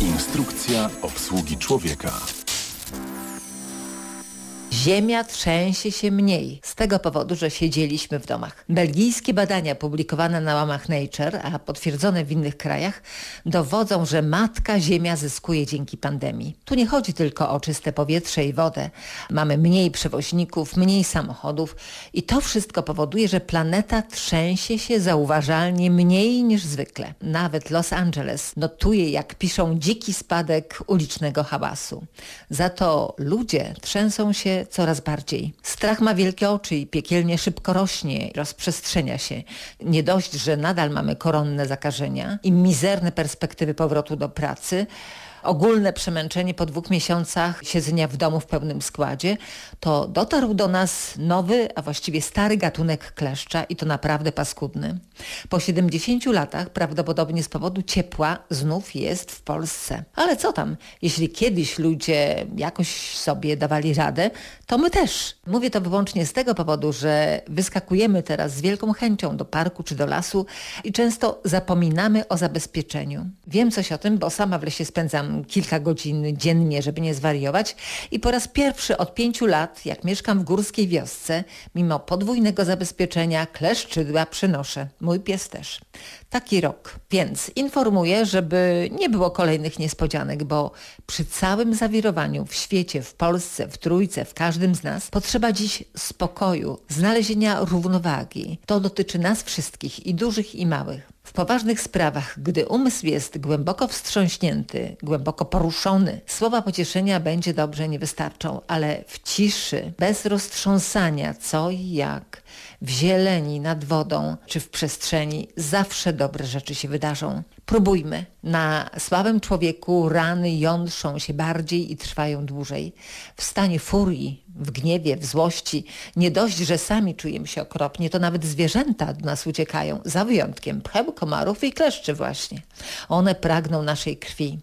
Instrukcja obsługi człowieka. Ziemia trzęsie się mniej z tego powodu, że siedzieliśmy w domach. Belgijskie badania publikowane na łamach Nature, a potwierdzone w innych krajach, dowodzą, że matka Ziemia zyskuje dzięki pandemii. Tu nie chodzi tylko o czyste powietrze i wodę. Mamy mniej przewoźników, mniej samochodów i to wszystko powoduje, że planeta trzęsie się zauważalnie mniej niż zwykle. Nawet Los Angeles notuje, jak piszą, dziki spadek ulicznego hałasu. Za to ludzie trzęsą się coraz bardziej. Strach ma wielkie oczy i piekielnie szybko rośnie, rozprzestrzenia się. Nie dość, że nadal mamy koronne zakażenia i mizerne perspektywy powrotu do pracy, ogólne przemęczenie po dwóch miesiącach siedzenia w domu w pełnym składzie, to dotarł do nas nowy, a właściwie stary gatunek kleszcza i to naprawdę paskudny. Po 70 latach, prawdopodobnie z powodu ciepła, znów jest w Polsce. Ale co tam, jeśli kiedyś ludzie jakoś sobie dawali radę, to my też. Mówię to wyłącznie z tego powodu, że wyskakujemy teraz z wielką chęcią do parku czy do lasu i często zapominamy o zabezpieczeniu. Wiem coś o tym, bo sama w lesie spędzam kilka godzin dziennie, żeby nie zwariować. I po raz pierwszy od pięciu lat, jak mieszkam w górskiej wiosce, mimo podwójnego zabezpieczenia kleszczydła przynoszę. Mój pies też. Taki rok. Więc informuję, żeby nie było kolejnych niespodzianek, bo przy całym zawirowaniu w świecie, w Polsce, w Trójce, w każdym z nas, potrzeba dziś spokoju, znalezienia równowagi. To dotyczy nas wszystkich, i dużych, i małych. W poważnych sprawach, gdy umysł jest głęboko wstrząśnięty, głęboko poruszony, słowa pocieszenia będzie dobrze nie wystarczą, ale w ciszy, bez roztrząsania co i jak, w zieleni, nad wodą czy w przestrzeni zawsze dobre rzeczy się wydarzą. Próbujmy. Na słabym człowieku rany jątrzą się bardziej i trwają dłużej. W stanie furii, w gniewie, w złości, nie dość, że sami czujemy się okropnie, to nawet zwierzęta od nas uciekają, za wyjątkiem pcheł, komarów i kleszczy właśnie. One pragną naszej krwi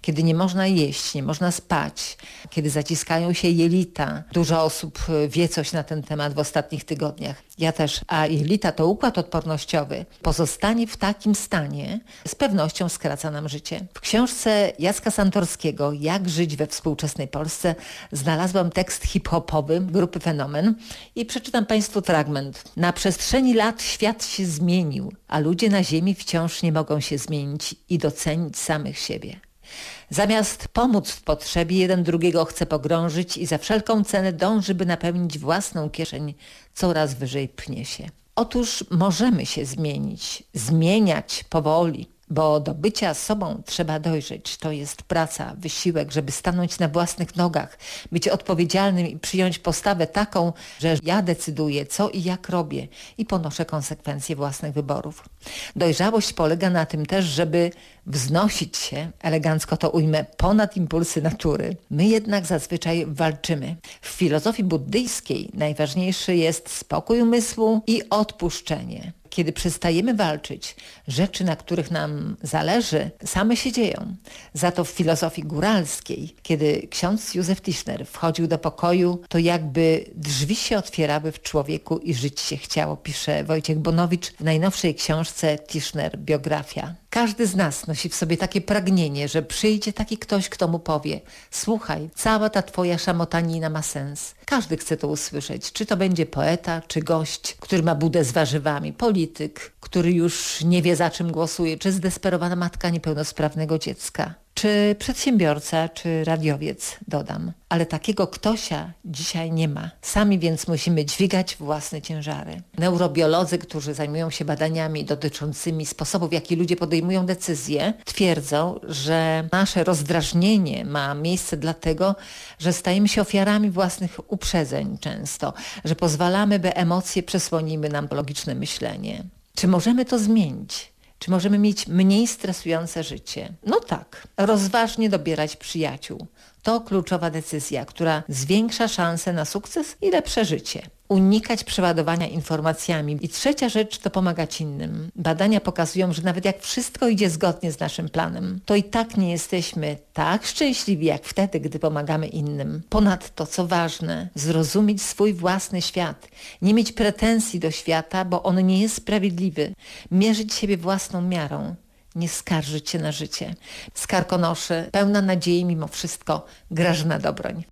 kiedy nie można jeść, nie można spać, kiedy zaciskają się jelita. Dużo osób e, wie coś na ten temat w ostatnich tygodniach. Ja też. A jelita to układ odpornościowy. Pozostanie w takim stanie z pewnością skraca nam życie. W książce Jacka Santorskiego Jak żyć we współczesnej Polsce znalazłam tekst hip-hopowy grupy Fenomen i przeczytam Państwu fragment. Na przestrzeni lat świat się zmienił, a ludzie na ziemi wciąż nie mogą się zmienić i docenić samych siebie. Zamiast pomóc w potrzebie, jeden drugiego chce pogrążyć i za wszelką cenę dąży, by napełnić własną kieszeń, coraz wyżej pnie się. Otóż możemy się zmienić, zmieniać powoli, bo do bycia sobą trzeba dojrzeć. To jest praca, wysiłek, żeby stanąć na własnych nogach, być odpowiedzialnym i przyjąć postawę taką, że ja decyduję, co i jak robię i ponoszę konsekwencje własnych wyborów. Dojrzałość polega na tym też, żeby wznosić się, elegancko to ujmę, ponad impulsy natury. My jednak zazwyczaj walczymy. W filozofii buddyjskiej najważniejszy jest spokój umysłu i odpuszczenie kiedy przestajemy walczyć, rzeczy, na których nam zależy, same się dzieją. Za to w filozofii góralskiej, kiedy ksiądz Józef Tischner wchodził do pokoju, to jakby drzwi się otwierały w człowieku i żyć się chciało, pisze Wojciech Bonowicz w najnowszej książce Tischner Biografia. Każdy z nas nosi w sobie takie pragnienie, że przyjdzie taki ktoś, kto mu powie słuchaj, cała ta twoja szamotanina ma sens. Każdy chce to usłyszeć, czy to będzie poeta, czy gość, który ma budę z warzywami, polityk, który już nie wie za czym głosuje, czy zdesperowana matka niepełnosprawnego dziecka czy przedsiębiorca, czy radiowiec, dodam. Ale takiego ktośa dzisiaj nie ma. Sami więc musimy dźwigać własne ciężary. Neurobiolodzy, którzy zajmują się badaniami dotyczącymi sposobów, w jaki ludzie podejmują decyzje, twierdzą, że nasze rozdrażnienie ma miejsce dlatego, że stajemy się ofiarami własnych uprzedzeń często, że pozwalamy, by emocje przesłoniły nam logiczne myślenie. Czy możemy to zmienić? Czy możemy mieć mniej stresujące życie? No tak, rozważnie dobierać przyjaciół. To kluczowa decyzja, która zwiększa szanse na sukces i lepsze życie unikać przeładowania informacjami. I trzecia rzecz to pomagać innym. Badania pokazują, że nawet jak wszystko idzie zgodnie z naszym planem, to i tak nie jesteśmy tak szczęśliwi jak wtedy, gdy pomagamy innym. Ponadto, co ważne, zrozumieć swój własny świat. Nie mieć pretensji do świata, bo on nie jest sprawiedliwy. Mierzyć siebie własną miarą nie skarżyć się na życie. Z Karkonoszy, pełna nadziei mimo wszystko, Grażyna Dobroń.